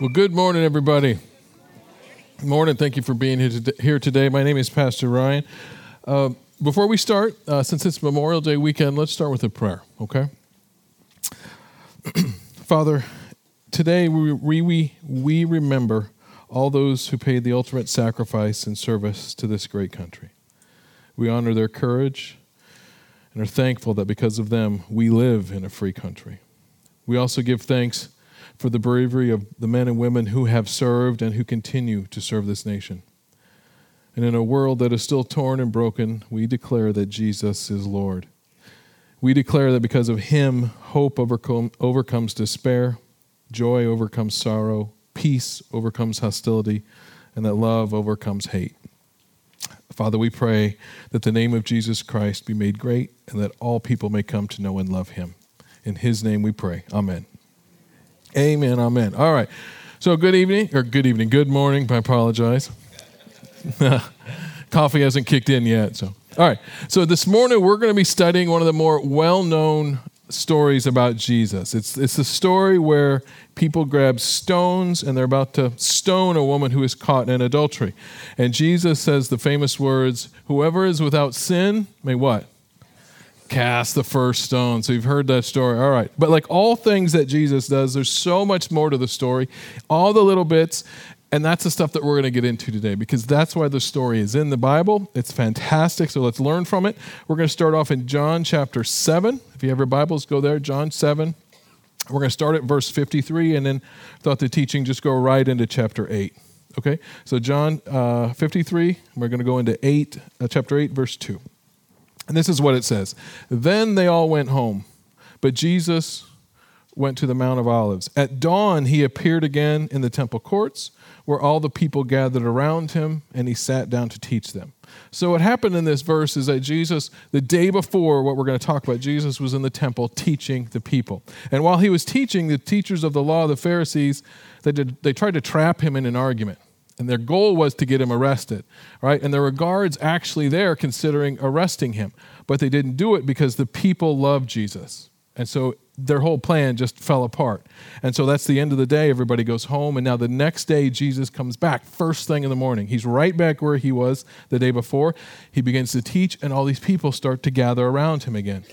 Well, good morning, everybody. Good morning. Thank you for being here today. My name is Pastor Ryan. Uh, before we start, uh, since it's Memorial Day weekend, let's start with a prayer, okay? Father, today we, we, we remember all those who paid the ultimate sacrifice and service to this great country. We honor their courage and are thankful that because of them, we live in a free country. We also give thanks for the bravery of the men and women who have served and who continue to serve this nation. And in a world that is still torn and broken, we declare that Jesus is Lord. We declare that because of him, hope overcome, overcomes despair, joy overcomes sorrow, peace overcomes hostility, and that love overcomes hate. Father, we pray that the name of Jesus Christ be made great and that all people may come to know and love him. In his name we pray. Amen. Amen. Amen. All right. So, good evening, or good evening, good morning. I apologize. Coffee hasn't kicked in yet. So, all right. So, this morning we're going to be studying one of the more well known stories about Jesus. It's, it's a story where people grab stones and they're about to stone a woman who is caught in adultery. And Jesus says the famous words Whoever is without sin may what? Cast the first stone. So you've heard that story. All right. But like all things that Jesus does, there's so much more to the story, all the little bits. And that's the stuff that we're going to get into today because that's why the story is in the Bible. It's fantastic. So let's learn from it. We're going to start off in John chapter 7. If you have your Bibles, go there, John 7. We're going to start at verse 53 and then thought the teaching just go right into chapter 8. Okay? So John uh, 53, we're going to go into 8, uh, chapter 8, verse 2. And this is what it says Then they all went home, but Jesus went to the Mount of Olives. At dawn, he appeared again in the temple courts where all the people gathered around him, and he sat down to teach them. So, what happened in this verse is that Jesus, the day before what we're going to talk about, Jesus was in the temple teaching the people. And while he was teaching, the teachers of the law, the Pharisees, they, did, they tried to trap him in an argument and their goal was to get him arrested, right? And there were guards actually there considering arresting him, but they didn't do it because the people loved Jesus. And so their whole plan just fell apart. And so that's the end of the day. Everybody goes home. And now the next day, Jesus comes back, first thing in the morning. He's right back where he was the day before. He begins to teach, and all these people start to gather around him again.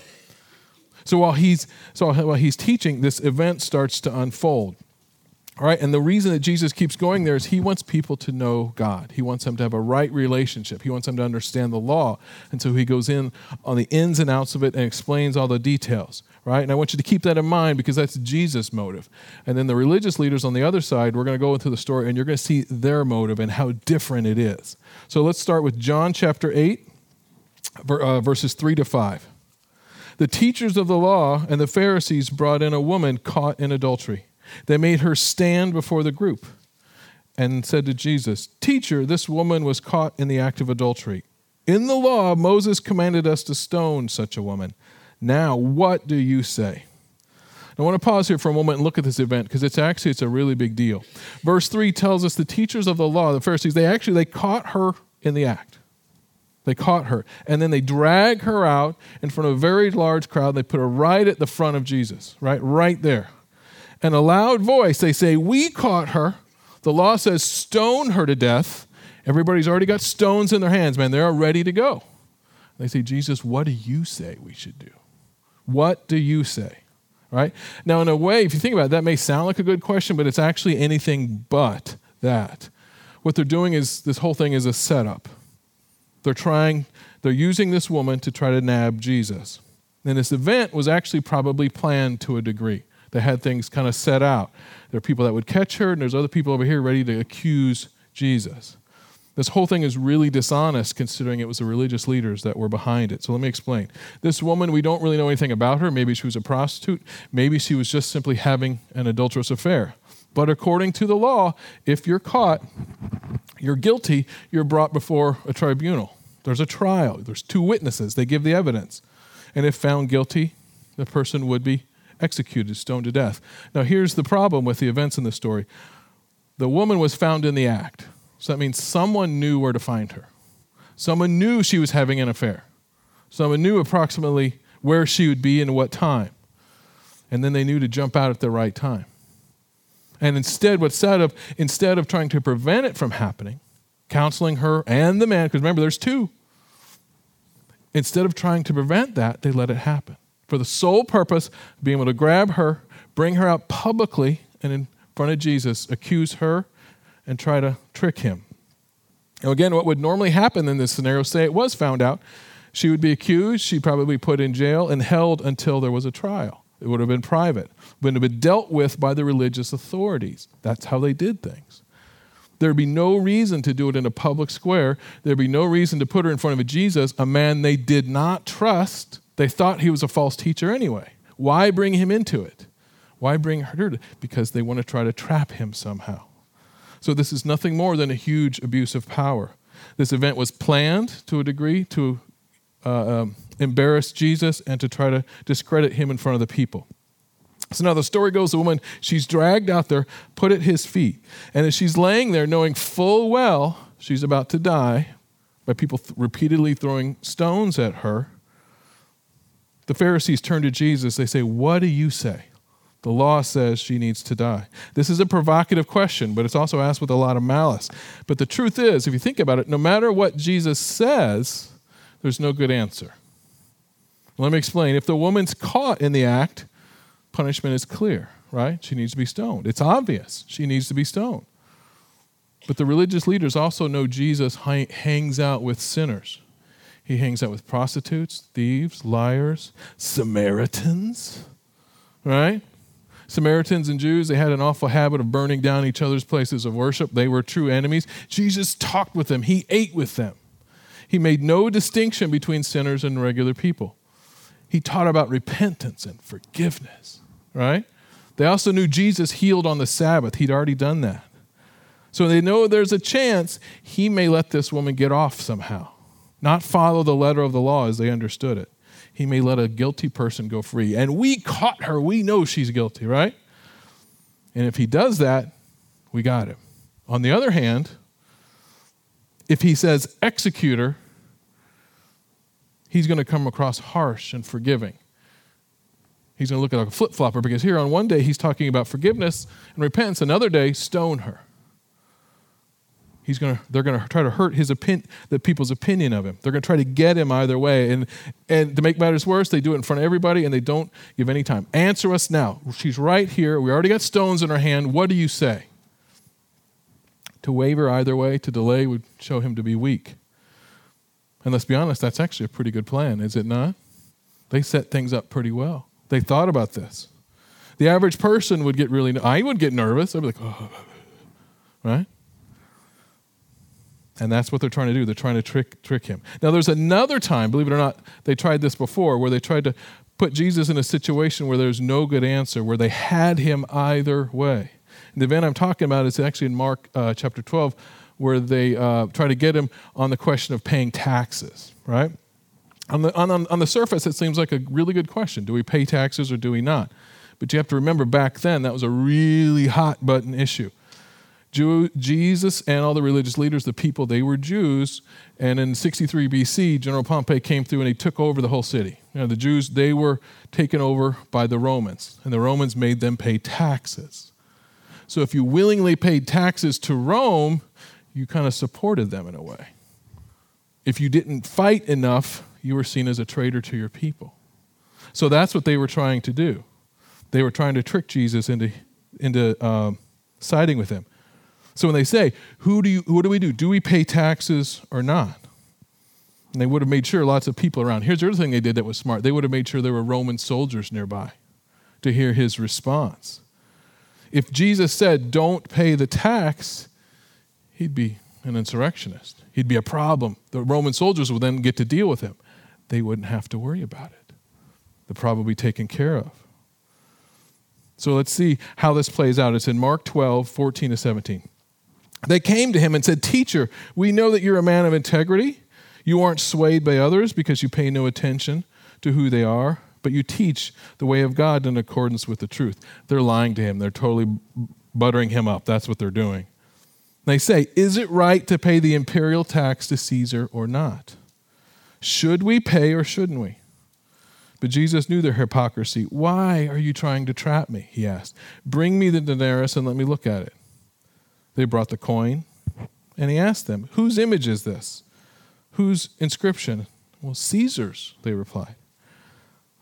So while he's, so while he's teaching, this event starts to unfold. All right, and the reason that Jesus keeps going there is he wants people to know God. He wants them to have a right relationship. He wants them to understand the law. And so he goes in on the ins and outs of it and explains all the details, right? And I want you to keep that in mind because that's Jesus' motive. And then the religious leaders on the other side, we're going to go into the story and you're going to see their motive and how different it is. So let's start with John chapter 8, uh, verses 3 to 5. The teachers of the law and the Pharisees brought in a woman caught in adultery. They made her stand before the group and said to Jesus, Teacher, this woman was caught in the act of adultery. In the law, Moses commanded us to stone such a woman. Now, what do you say? I want to pause here for a moment and look at this event because it's actually it's a really big deal. Verse 3 tells us the teachers of the law, the Pharisees, they actually they caught her in the act. They caught her. And then they drag her out in front of a very large crowd. They put her right at the front of Jesus, right? Right there in a loud voice, they say, We caught her. The law says, stone her to death. Everybody's already got stones in their hands, man. They're ready to go. They say, Jesus, what do you say we should do? What do you say? Right? Now, in a way, if you think about it, that may sound like a good question, but it's actually anything but that. What they're doing is this whole thing is a setup. They're trying, they're using this woman to try to nab Jesus. And this event was actually probably planned to a degree. They had things kind of set out. There are people that would catch her, and there's other people over here ready to accuse Jesus. This whole thing is really dishonest considering it was the religious leaders that were behind it. So let me explain. This woman, we don't really know anything about her. Maybe she was a prostitute. Maybe she was just simply having an adulterous affair. But according to the law, if you're caught, you're guilty, you're brought before a tribunal. There's a trial, there's two witnesses, they give the evidence. And if found guilty, the person would be executed, stoned to death. Now, here's the problem with the events in the story the woman was found in the act. So that means someone knew where to find her. Someone knew she was having an affair. Someone knew approximately where she would be and what time. And then they knew to jump out at the right time. And instead, what's said of instead of trying to prevent it from happening, counseling her and the man, because remember, there's two. Instead of trying to prevent that, they let it happen for the sole purpose of being able to grab her, bring her out publicly, and in front of Jesus, accuse her and try to trick him. Now, again, what would normally happen in this scenario, say it was found out, she would be accused, she'd probably be put in jail and held until there was a trial. It would have been private, It would have been dealt with by the religious authorities. That's how they did things. There'd be no reason to do it in a public square. There'd be no reason to put her in front of a Jesus, a man they did not trust. They thought he was a false teacher anyway. Why bring him into it? Why bring her to Because they want to try to trap him somehow. So this is nothing more than a huge abuse of power. This event was planned to a degree to uh, um, embarrass Jesus and to try to discredit him in front of the people. So now the story goes the woman, she's dragged out there, put at his feet. And as she's laying there, knowing full well she's about to die by people th- repeatedly throwing stones at her, the Pharisees turn to Jesus. They say, What do you say? The law says she needs to die. This is a provocative question, but it's also asked with a lot of malice. But the truth is, if you think about it, no matter what Jesus says, there's no good answer. Let me explain. If the woman's caught in the act, punishment is clear, right? She needs to be stoned. It's obvious. She needs to be stoned. But the religious leaders also know Jesus hangs out with sinners. He hangs out with prostitutes, thieves, liars, Samaritans, right? Samaritans and Jews, they had an awful habit of burning down each other's places of worship. They were true enemies. Jesus talked with them, he ate with them. He made no distinction between sinners and regular people. He taught about repentance and forgiveness, right? They also knew Jesus healed on the Sabbath. He'd already done that. So they know there's a chance he may let this woman get off somehow, not follow the letter of the law as they understood it he may let a guilty person go free. And we caught her. We know she's guilty, right? And if he does that, we got him. On the other hand, if he says executor, he's going to come across harsh and forgiving. He's going to look like a flip flopper because here on one day he's talking about forgiveness and repentance, another day, stone her. He's gonna, they're going to try to hurt his opinion, the people's opinion of him. They're going to try to get him either way. And, and to make matters worse, they do it in front of everybody and they don't give any time. Answer us now. She's right here. We already got stones in her hand. What do you say? To waver either way, to delay would show him to be weak. And let's be honest, that's actually a pretty good plan, is it not? They set things up pretty well. They thought about this. The average person would get really, I would get nervous. I'd be like, oh, right? And that's what they're trying to do. They're trying to trick, trick him. Now, there's another time, believe it or not, they tried this before, where they tried to put Jesus in a situation where there's no good answer, where they had him either way. And the event I'm talking about is actually in Mark uh, chapter 12, where they uh, try to get him on the question of paying taxes, right? On the, on, on the surface, it seems like a really good question. Do we pay taxes or do we not? But you have to remember back then, that was a really hot button issue. Jew, Jesus and all the religious leaders, the people, they were Jews. And in 63 BC, General Pompey came through and he took over the whole city. You know, the Jews, they were taken over by the Romans, and the Romans made them pay taxes. So if you willingly paid taxes to Rome, you kind of supported them in a way. If you didn't fight enough, you were seen as a traitor to your people. So that's what they were trying to do. They were trying to trick Jesus into, into uh, siding with him. So when they say, who do you, what do we do? Do we pay taxes or not? And they would have made sure lots of people around. Here's the other thing they did that was smart. They would have made sure there were Roman soldiers nearby to hear his response. If Jesus said, don't pay the tax, he'd be an insurrectionist. He'd be a problem. The Roman soldiers would then get to deal with him. They wouldn't have to worry about it. They're probably taken care of. So let's see how this plays out. It's in Mark 12, 14 to 17. They came to him and said, Teacher, we know that you're a man of integrity. You aren't swayed by others because you pay no attention to who they are, but you teach the way of God in accordance with the truth. They're lying to him. They're totally buttering him up. That's what they're doing. They say, Is it right to pay the imperial tax to Caesar or not? Should we pay or shouldn't we? But Jesus knew their hypocrisy. Why are you trying to trap me? He asked. Bring me the denarius and let me look at it. They brought the coin, and he asked them, Whose image is this? Whose inscription? Well, Caesar's, they replied.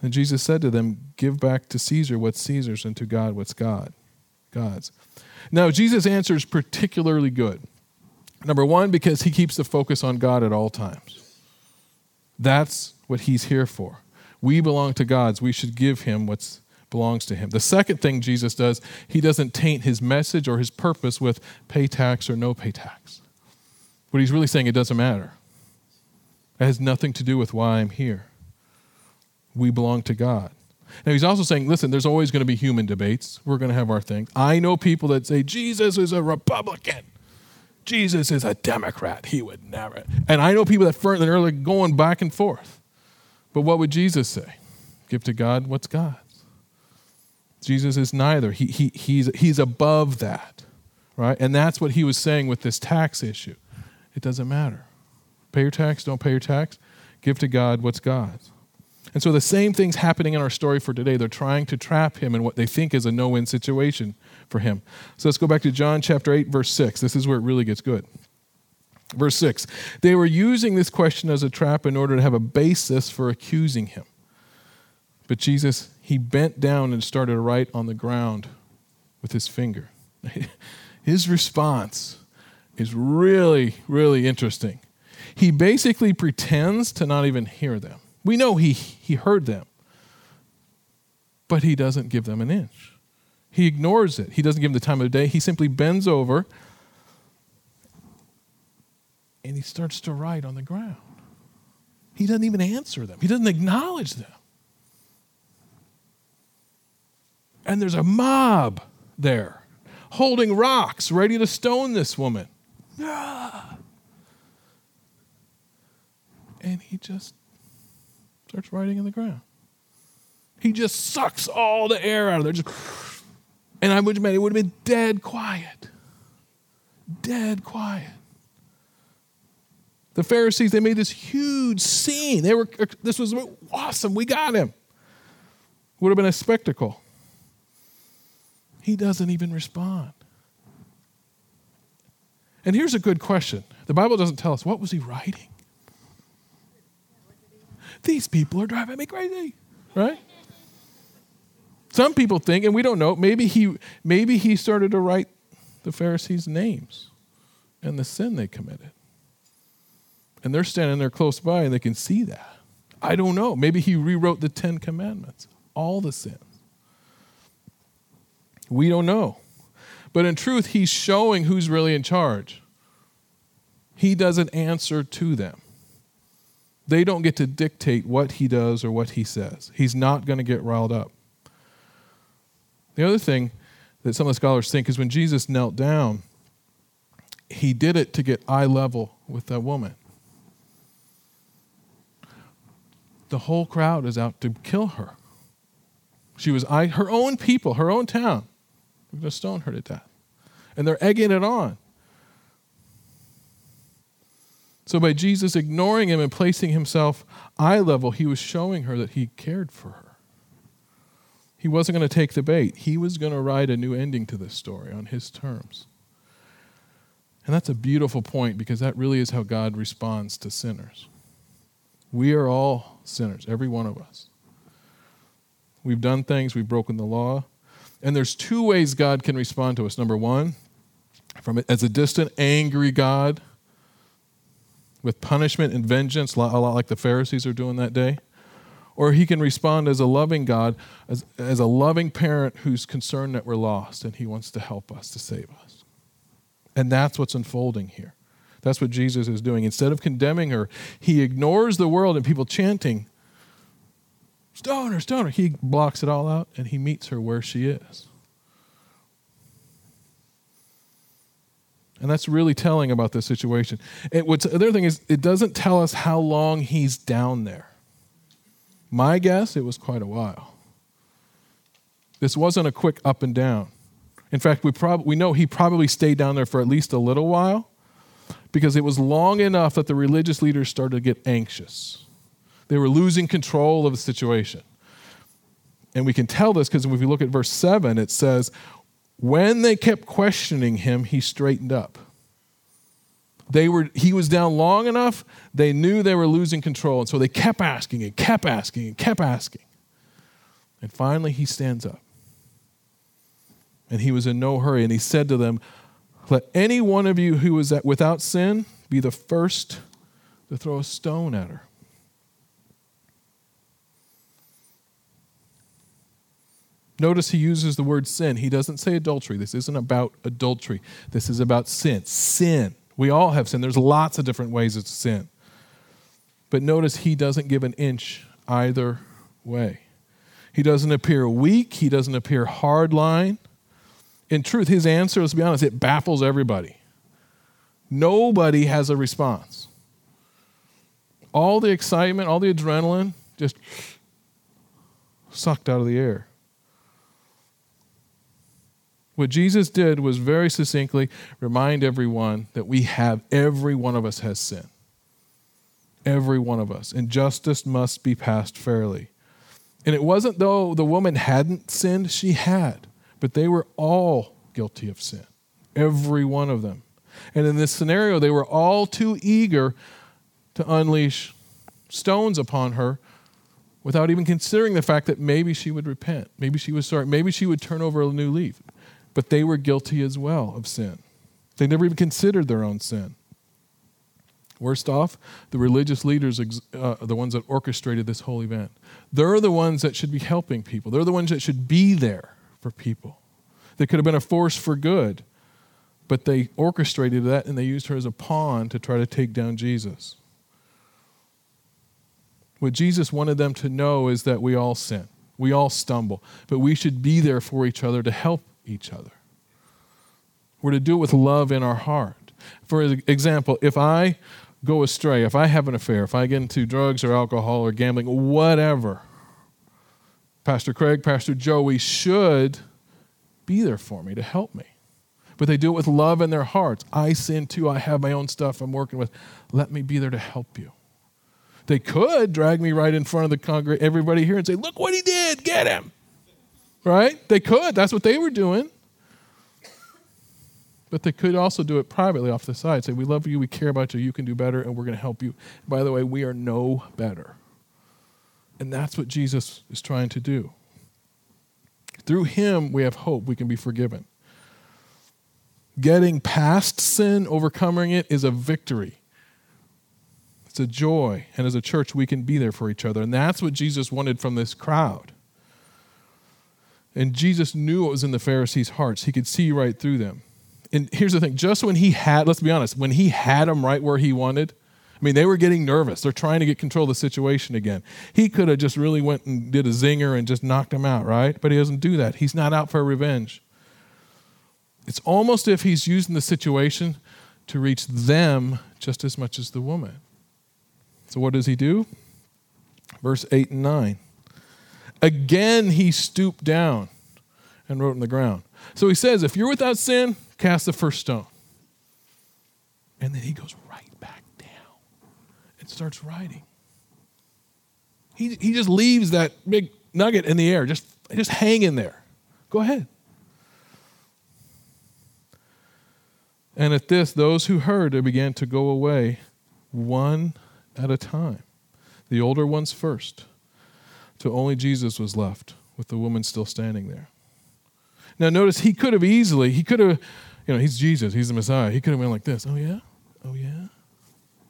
And Jesus said to them, Give back to Caesar what's Caesar's, and to God what's God. God's. Now, Jesus' answer is particularly good. Number one, because he keeps the focus on God at all times. That's what he's here for. We belong to God's. We should give him what belongs to him. The second thing Jesus does, he doesn't taint his message or his purpose with pay tax or no pay tax. What he's really saying, it doesn't matter. It has nothing to do with why I'm here. We belong to God. Now, he's also saying, listen, there's always going to be human debates. We're going to have our things. I know people that say Jesus is a Republican. Jesus is a Democrat. He would never. And I know people that, that are like going back and forth. But what would Jesus say? Give to God what's God's. Jesus is neither. He, he, he's, he's above that, right? And that's what he was saying with this tax issue. It doesn't matter. Pay your tax, don't pay your tax. Give to God what's God's. And so the same thing's happening in our story for today. They're trying to trap him in what they think is a no win situation for him. So let's go back to John chapter 8, verse 6. This is where it really gets good. Verse 6 They were using this question as a trap in order to have a basis for accusing him. But Jesus, he bent down and started to write on the ground with his finger. His response is really, really interesting. He basically pretends to not even hear them. We know he, he heard them, but he doesn't give them an inch. He ignores it. He doesn't give them the time of day. He simply bends over and he starts to write on the ground. He doesn't even answer them, he doesn't acknowledge them. And there's a mob there holding rocks, ready to stone this woman. And he just starts writing in the ground. He just sucks all the air out of there. Just, and I would imagine it would have been dead quiet. Dead quiet. The Pharisees, they made this huge scene. They were, this was awesome. We got him. Would have been a spectacle. He doesn't even respond. And here's a good question. The Bible doesn't tell us what was he writing? These people are driving me crazy, right? Some people think, and we don't know, maybe he maybe he started to write the Pharisees' names and the sin they committed. And they're standing there close by and they can see that. I don't know. Maybe he rewrote the Ten Commandments, all the sins. We don't know. But in truth, he's showing who's really in charge. He doesn't answer to them. They don't get to dictate what he does or what he says. He's not going to get riled up. The other thing that some of the scholars think is when Jesus knelt down, he did it to get eye level with that woman. The whole crowd is out to kill her. She was eye, her own people, her own town. We're stone her to death. And they're egging it on. So, by Jesus ignoring him and placing himself eye level, he was showing her that he cared for her. He wasn't going to take the bait, he was going to write a new ending to this story on his terms. And that's a beautiful point because that really is how God responds to sinners. We are all sinners, every one of us. We've done things, we've broken the law. And there's two ways God can respond to us. Number one, from as a distant, angry God with punishment and vengeance, a lot like the Pharisees are doing that day. Or he can respond as a loving God, as, as a loving parent who's concerned that we're lost and he wants to help us, to save us. And that's what's unfolding here. That's what Jesus is doing. Instead of condemning her, he ignores the world and people chanting, Stone her, stone her. He blocks it all out and he meets her where she is. And that's really telling about this situation. It, what's, the other thing is, it doesn't tell us how long he's down there. My guess, it was quite a while. This wasn't a quick up and down. In fact, we, prob- we know he probably stayed down there for at least a little while because it was long enough that the religious leaders started to get anxious. They were losing control of the situation. And we can tell this because if we look at verse 7, it says, When they kept questioning him, he straightened up. They were, he was down long enough, they knew they were losing control. And so they kept asking and kept asking and kept asking. And finally, he stands up. And he was in no hurry. And he said to them, Let any one of you who is without sin be the first to throw a stone at her. Notice he uses the word sin. He doesn't say adultery. This isn't about adultery. This is about sin. Sin. We all have sin. There's lots of different ways of sin. But notice he doesn't give an inch either way. He doesn't appear weak. He doesn't appear hardline. In truth, his answer, let's be honest, it baffles everybody. Nobody has a response. All the excitement, all the adrenaline just sucked out of the air. What Jesus did was very succinctly remind everyone that we have, every one of us has sin. Every one of us. And justice must be passed fairly. And it wasn't though the woman hadn't sinned, she had. But they were all guilty of sin. Every one of them. And in this scenario, they were all too eager to unleash stones upon her without even considering the fact that maybe she would repent. Maybe she was sorry. Maybe she would turn over a new leaf but they were guilty as well of sin. They never even considered their own sin. Worst off, the religious leaders uh, are the ones that orchestrated this whole event. They're the ones that should be helping people. They're the ones that should be there for people. They could have been a force for good, but they orchestrated that and they used her as a pawn to try to take down Jesus. What Jesus wanted them to know is that we all sin, we all stumble, but we should be there for each other to help each other. We're to do it with love in our heart. For example, if I go astray, if I have an affair, if I get into drugs or alcohol or gambling, whatever, Pastor Craig, Pastor Joey should be there for me to help me. But they do it with love in their hearts. I sin too. I have my own stuff I'm working with. Let me be there to help you. They could drag me right in front of the congregation, everybody here, and say, Look what he did, get him right? They could. That's what they were doing. But they could also do it privately off the side. Say, We love you, we care about you, you can do better, and we're going to help you. By the way, we are no better. And that's what Jesus is trying to do. Through him, we have hope. We can be forgiven. Getting past sin, overcoming it, is a victory. It's a joy. And as a church, we can be there for each other. And that's what Jesus wanted from this crowd. And Jesus knew what was in the Pharisees' hearts. He could see right through them. And here's the thing just when he had, let's be honest, when he had them right where he wanted, I mean, they were getting nervous. They're trying to get control of the situation again. He could have just really went and did a zinger and just knocked them out, right? But he doesn't do that. He's not out for revenge. It's almost if he's using the situation to reach them just as much as the woman. So what does he do? Verse 8 and 9. Again, he stooped down and wrote in the ground. So he says, If you're without sin, cast the first stone. And then he goes right back down and starts writing. He, he just leaves that big nugget in the air, just, just hanging there. Go ahead. And at this, those who heard began to go away one at a time. The older ones first till only Jesus was left with the woman still standing there. Now, notice he could have easily, he could have, you know, he's Jesus, he's the Messiah. He could have been like this. Oh, yeah? Oh, yeah?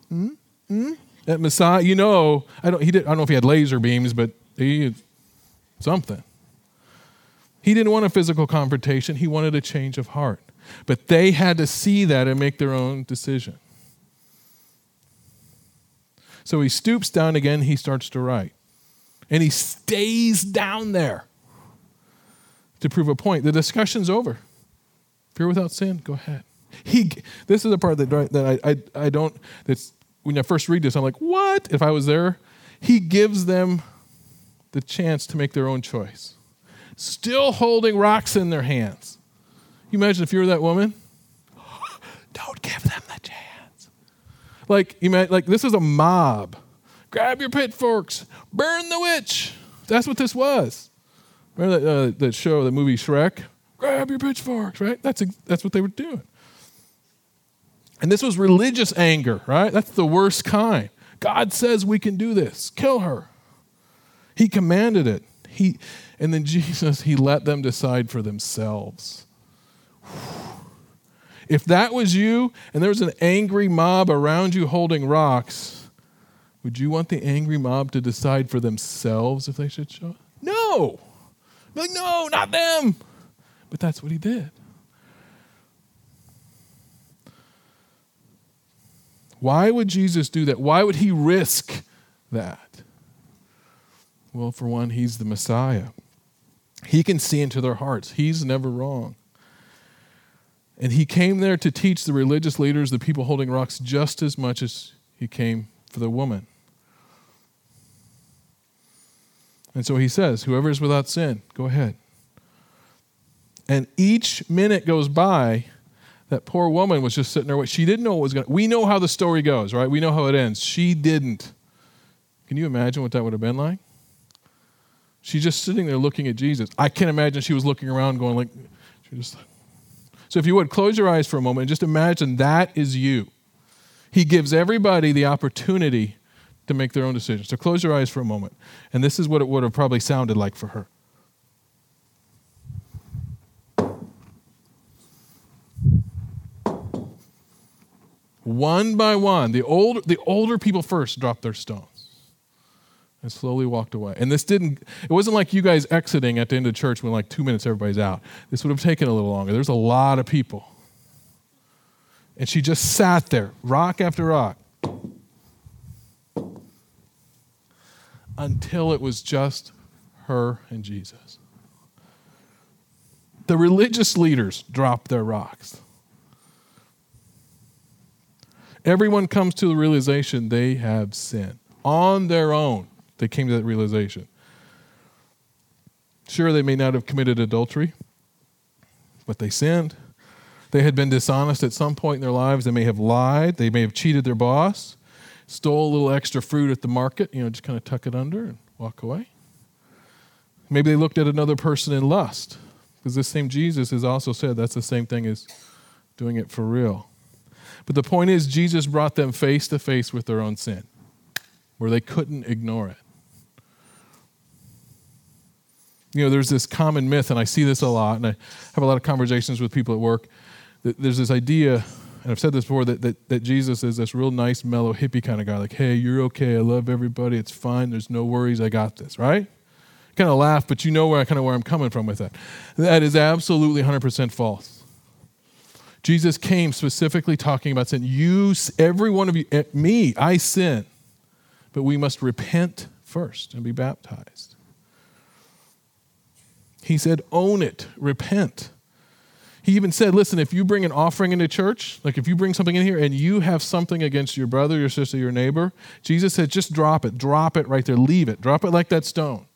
Hmm? Hmm? That Messiah, you know, I don't, he did, I don't know if he had laser beams, but he something. He didn't want a physical confrontation, he wanted a change of heart. But they had to see that and make their own decision. So he stoops down again, he starts to write and he stays down there to prove a point. The discussion's over. If you're without sin, go ahead. He, this is the part that, that I, I, I don't, that's, when I first read this, I'm like, what? If I was there, he gives them the chance to make their own choice. Still holding rocks in their hands. You imagine if you were that woman? don't give them the chance. Like, you might, like this is a mob grab your pitchforks, burn the witch. That's what this was. Remember that, uh, that show, the movie Shrek? Grab your pitchforks, right? That's, that's what they were doing. And this was religious anger, right? That's the worst kind. God says we can do this. Kill her. He commanded it. He, and then Jesus, he let them decide for themselves. If that was you and there was an angry mob around you holding rocks, would you want the angry mob to decide for themselves if they should show up? No. Like, no, not them. But that's what he did. Why would Jesus do that? Why would he risk that? Well, for one, he's the Messiah. He can see into their hearts. He's never wrong. And he came there to teach the religious leaders, the people holding rocks, just as much as he came for the woman. And so he says, Whoever is without sin, go ahead. And each minute goes by, that poor woman was just sitting there. She didn't know what was going to. We know how the story goes, right? We know how it ends. She didn't. Can you imagine what that would have been like? She's just sitting there looking at Jesus. I can't imagine she was looking around going like, she just. So if you would close your eyes for a moment and just imagine that is you. He gives everybody the opportunity to make their own decisions. So close your eyes for a moment. And this is what it would have probably sounded like for her. One by one, the older, the older people first dropped their stones and slowly walked away. And this didn't, it wasn't like you guys exiting at the end of church when like two minutes everybody's out. This would have taken a little longer. There's a lot of people. And she just sat there, rock after rock, until it was just her and Jesus. The religious leaders dropped their rocks. Everyone comes to the realization they have sinned on their own. They came to that realization. Sure, they may not have committed adultery, but they sinned. They had been dishonest at some point in their lives. They may have lied. They may have cheated their boss, stole a little extra fruit at the market, you know, just kind of tuck it under and walk away. Maybe they looked at another person in lust, because this same Jesus has also said that's the same thing as doing it for real. But the point is, Jesus brought them face to face with their own sin, where they couldn't ignore it. You know, there's this common myth, and I see this a lot, and I have a lot of conversations with people at work. That There's this idea, and I've said this before, that, that, that Jesus is this real nice, mellow, hippie kind of guy. Like, hey, you're okay. I love everybody. It's fine. There's no worries. I got this, right? Kind of laugh, but you know where I kind of where I'm coming from with that. That is absolutely 100% false. Jesus came specifically talking about sin. You, every one of you, eh, me, I sin, but we must repent first and be baptized. He said, own it, repent. He even said, listen, if you bring an offering into church, like if you bring something in here and you have something against your brother, your sister, your neighbor, Jesus said, just drop it. Drop it right there. Leave it. Drop it like that stone.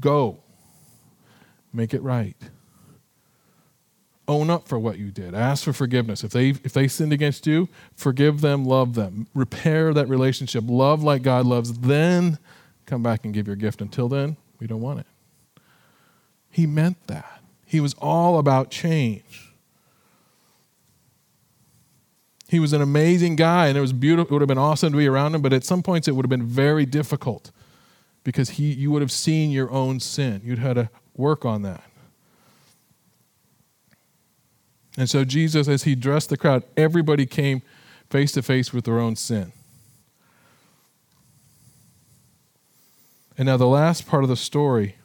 Go. Make it right. Own up for what you did. Ask for forgiveness. If they if they sinned against you, forgive them, love them. Repair that relationship. Love like God loves. Then come back and give your gift. Until then, we don't want it. He meant that. He was all about change. He was an amazing guy, and it was beautiful. It would have been awesome to be around him, but at some points it would have been very difficult because he, you would have seen your own sin. You'd had to work on that. And so Jesus, as he dressed the crowd, everybody came face to face with their own sin. And now the last part of the story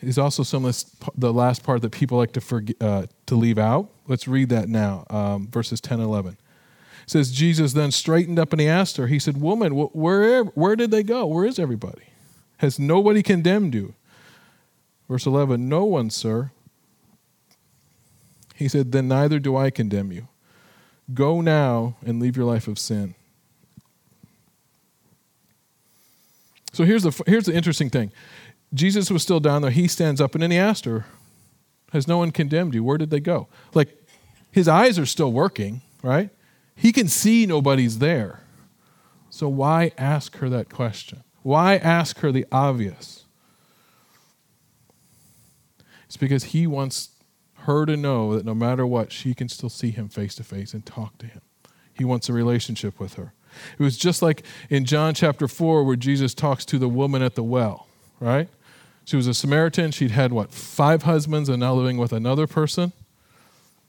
is also some of the last part that people like to forget, uh, to leave out. Let's read that now, um, verses 10 and 11. It says, Jesus then straightened up and he asked her, he said, Woman, where, where did they go? Where is everybody? Has nobody condemned you? Verse 11, No one, sir. He said, Then neither do I condemn you. Go now and leave your life of sin. So here's the, here's the interesting thing Jesus was still down there. He stands up and then he asked her, Has no one condemned you? Where did they go? Like, his eyes are still working, right? He can see nobody's there. So why ask her that question? Why ask her the obvious? It's because he wants her to know that no matter what, she can still see him face to face and talk to him. He wants a relationship with her. It was just like in John chapter 4 where Jesus talks to the woman at the well, right? She was a Samaritan. She'd had, what, five husbands and now living with another person?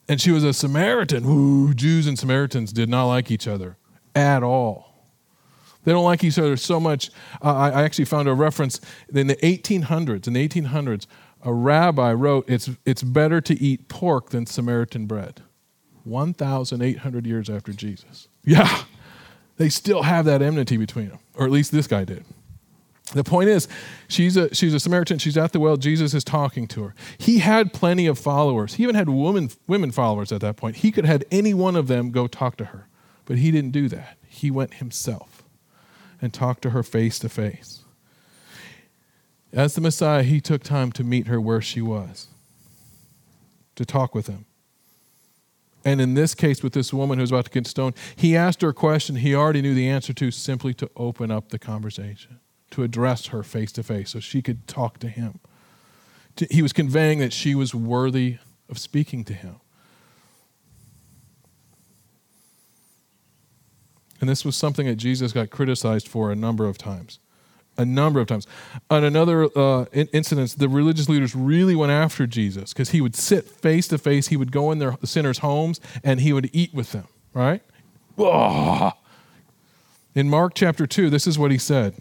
And she was a Samaritan. Ooh, Jews and Samaritans did not like each other at all. They don't like each other so much. Uh, I, actually found a reference in the 1800s. In the 1800s, a rabbi wrote, it's, it's better to eat pork than Samaritan bread. 1,800 years after Jesus. Yeah, they still have that enmity between them, or at least this guy did. The point is, she's a, she's a Samaritan. She's at the well. Jesus is talking to her. He had plenty of followers. He even had women, women followers at that point. He could have had any one of them go talk to her, but he didn't do that. He went himself and talked to her face to face. As the Messiah, he took time to meet her where she was, to talk with him. And in this case, with this woman who was about to get stoned, he asked her a question he already knew the answer to simply to open up the conversation, to address her face to face so she could talk to him. He was conveying that she was worthy of speaking to him. And this was something that Jesus got criticized for a number of times a number of times. On another uh, incident, the religious leaders really went after Jesus because he would sit face to face. He would go in their sinners' homes and he would eat with them. Right? Oh. In Mark chapter two, this is what he said.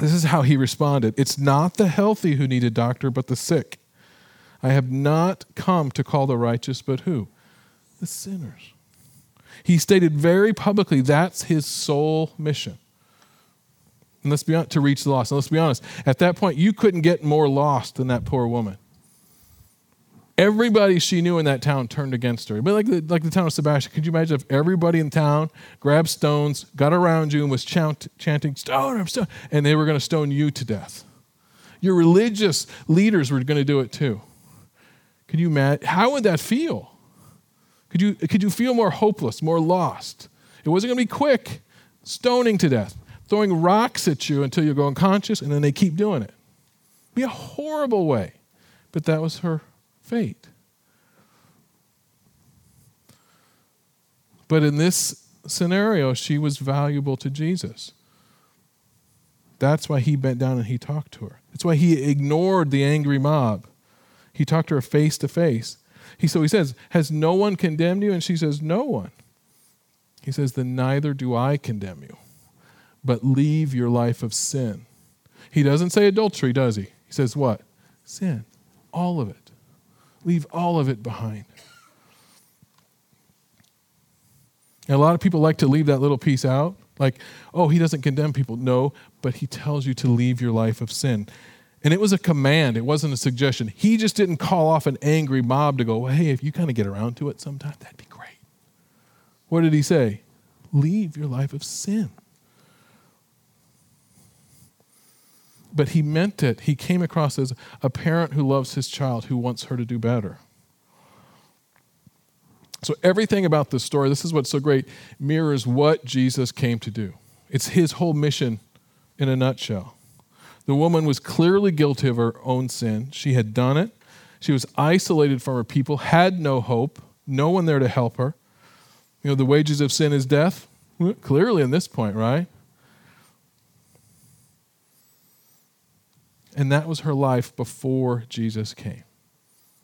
This is how he responded. It's not the healthy who need a doctor, but the sick. I have not come to call the righteous, but who? The sinners. He stated very publicly that's his sole mission. And let's be honest, to reach the lost. And let's be honest, at that point, you couldn't get more lost than that poor woman. Everybody she knew in that town turned against her. But like the, like the town of Sebastian, could you imagine if everybody in town grabbed stones, got around you, and was chant, chanting, Stone him, stone, and they were going to stone you to death? Your religious leaders were going to do it too. Could you imagine? How would that feel? Could you, could you feel more hopeless, more lost? It wasn't going to be quick, stoning to death throwing rocks at you until you go unconscious, and then they keep doing it. Be a horrible way. But that was her fate. But in this scenario, she was valuable to Jesus. That's why he bent down and he talked to her. That's why he ignored the angry mob. He talked to her face to face. He so he says, "Has no one condemned you?" And she says, "No one." He says, "Then neither do I condemn you." but leave your life of sin. He doesn't say adultery, does he? He says what? Sin. All of it. Leave all of it behind. And a lot of people like to leave that little piece out. Like, oh, he doesn't condemn people. No, but he tells you to leave your life of sin. And it was a command, it wasn't a suggestion. He just didn't call off an angry mob to go, hey, if you kind of get around to it sometime, that'd be great. What did he say? Leave your life of sin. But he meant it. He came across as a parent who loves his child, who wants her to do better. So, everything about this story, this is what's so great, mirrors what Jesus came to do. It's his whole mission in a nutshell. The woman was clearly guilty of her own sin. She had done it. She was isolated from her people, had no hope, no one there to help her. You know, the wages of sin is death. Clearly, in this point, right? And that was her life before Jesus came.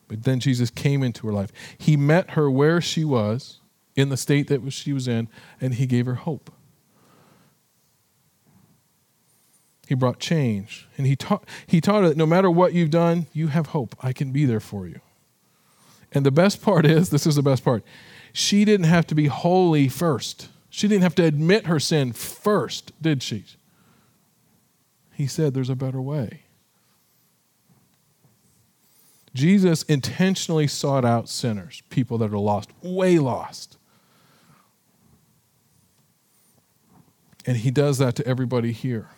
But then Jesus came into her life. He met her where she was, in the state that she was in, and he gave her hope. He brought change. And he taught, he taught her that no matter what you've done, you have hope. I can be there for you. And the best part is this is the best part she didn't have to be holy first. She didn't have to admit her sin first, did she? He said there's a better way. Jesus intentionally sought out sinners, people that are lost, way lost. And he does that to everybody here.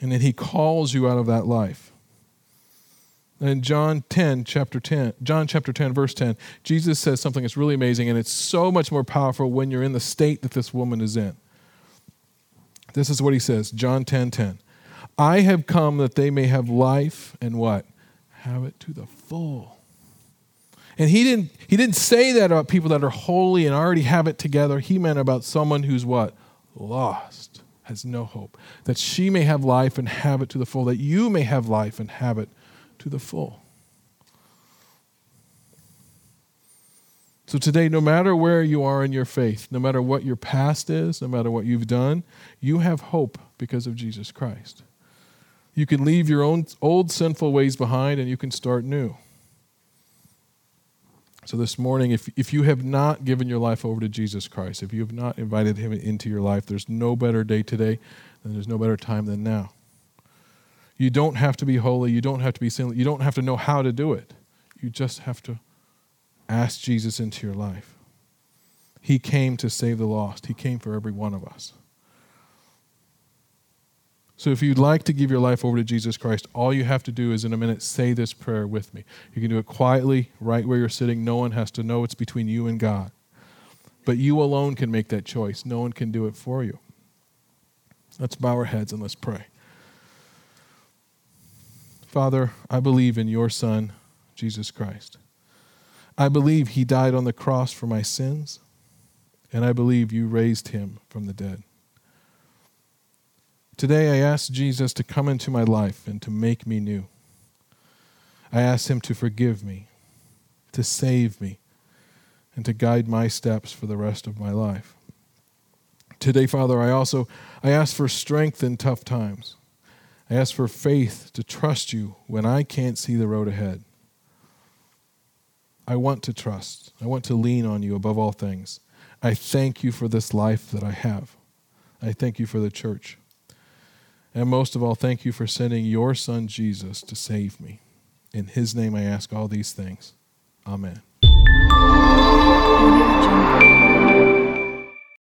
And then he calls you out of that life. in John 10, chapter 10, John chapter 10, verse 10, Jesus says something that's really amazing, and it's so much more powerful when you're in the state that this woman is in. This is what he says, John 10, 10. I have come that they may have life and what? Have it to the full. And he didn't, he didn't say that about people that are holy and already have it together. He meant about someone who's what? Lost, has no hope. That she may have life and have it to the full, that you may have life and have it to the full. So today, no matter where you are in your faith, no matter what your past is, no matter what you've done, you have hope because of Jesus Christ. You can leave your own old sinful ways behind and you can start new. So this morning, if, if you have not given your life over to Jesus Christ, if you have not invited him into your life, there's no better day today and there's no better time than now. You don't have to be holy. You don't have to be sinless. You don't have to know how to do it. You just have to ask Jesus into your life. He came to save the lost, He came for every one of us. So if you'd like to give your life over to Jesus Christ, all you have to do is in a minute say this prayer with me. You can do it quietly, right where you're sitting. No one has to know it's between you and God. But you alone can make that choice. No one can do it for you. Let's bow our heads and let's pray. Father, I believe in your Son, Jesus Christ. I believe he died on the cross for my sins, and I believe you raised him from the dead. Today, I ask Jesus to come into my life and to make me new. I ask him to forgive me, to save me, and to guide my steps for the rest of my life. Today, Father, I also I ask for strength in tough times. I ask for faith to trust you when I can't see the road ahead. I want to trust. I want to lean on you above all things. I thank you for this life that I have. I thank you for the church. And most of all, thank you for sending your son Jesus to save me. In his name I ask all these things. Amen.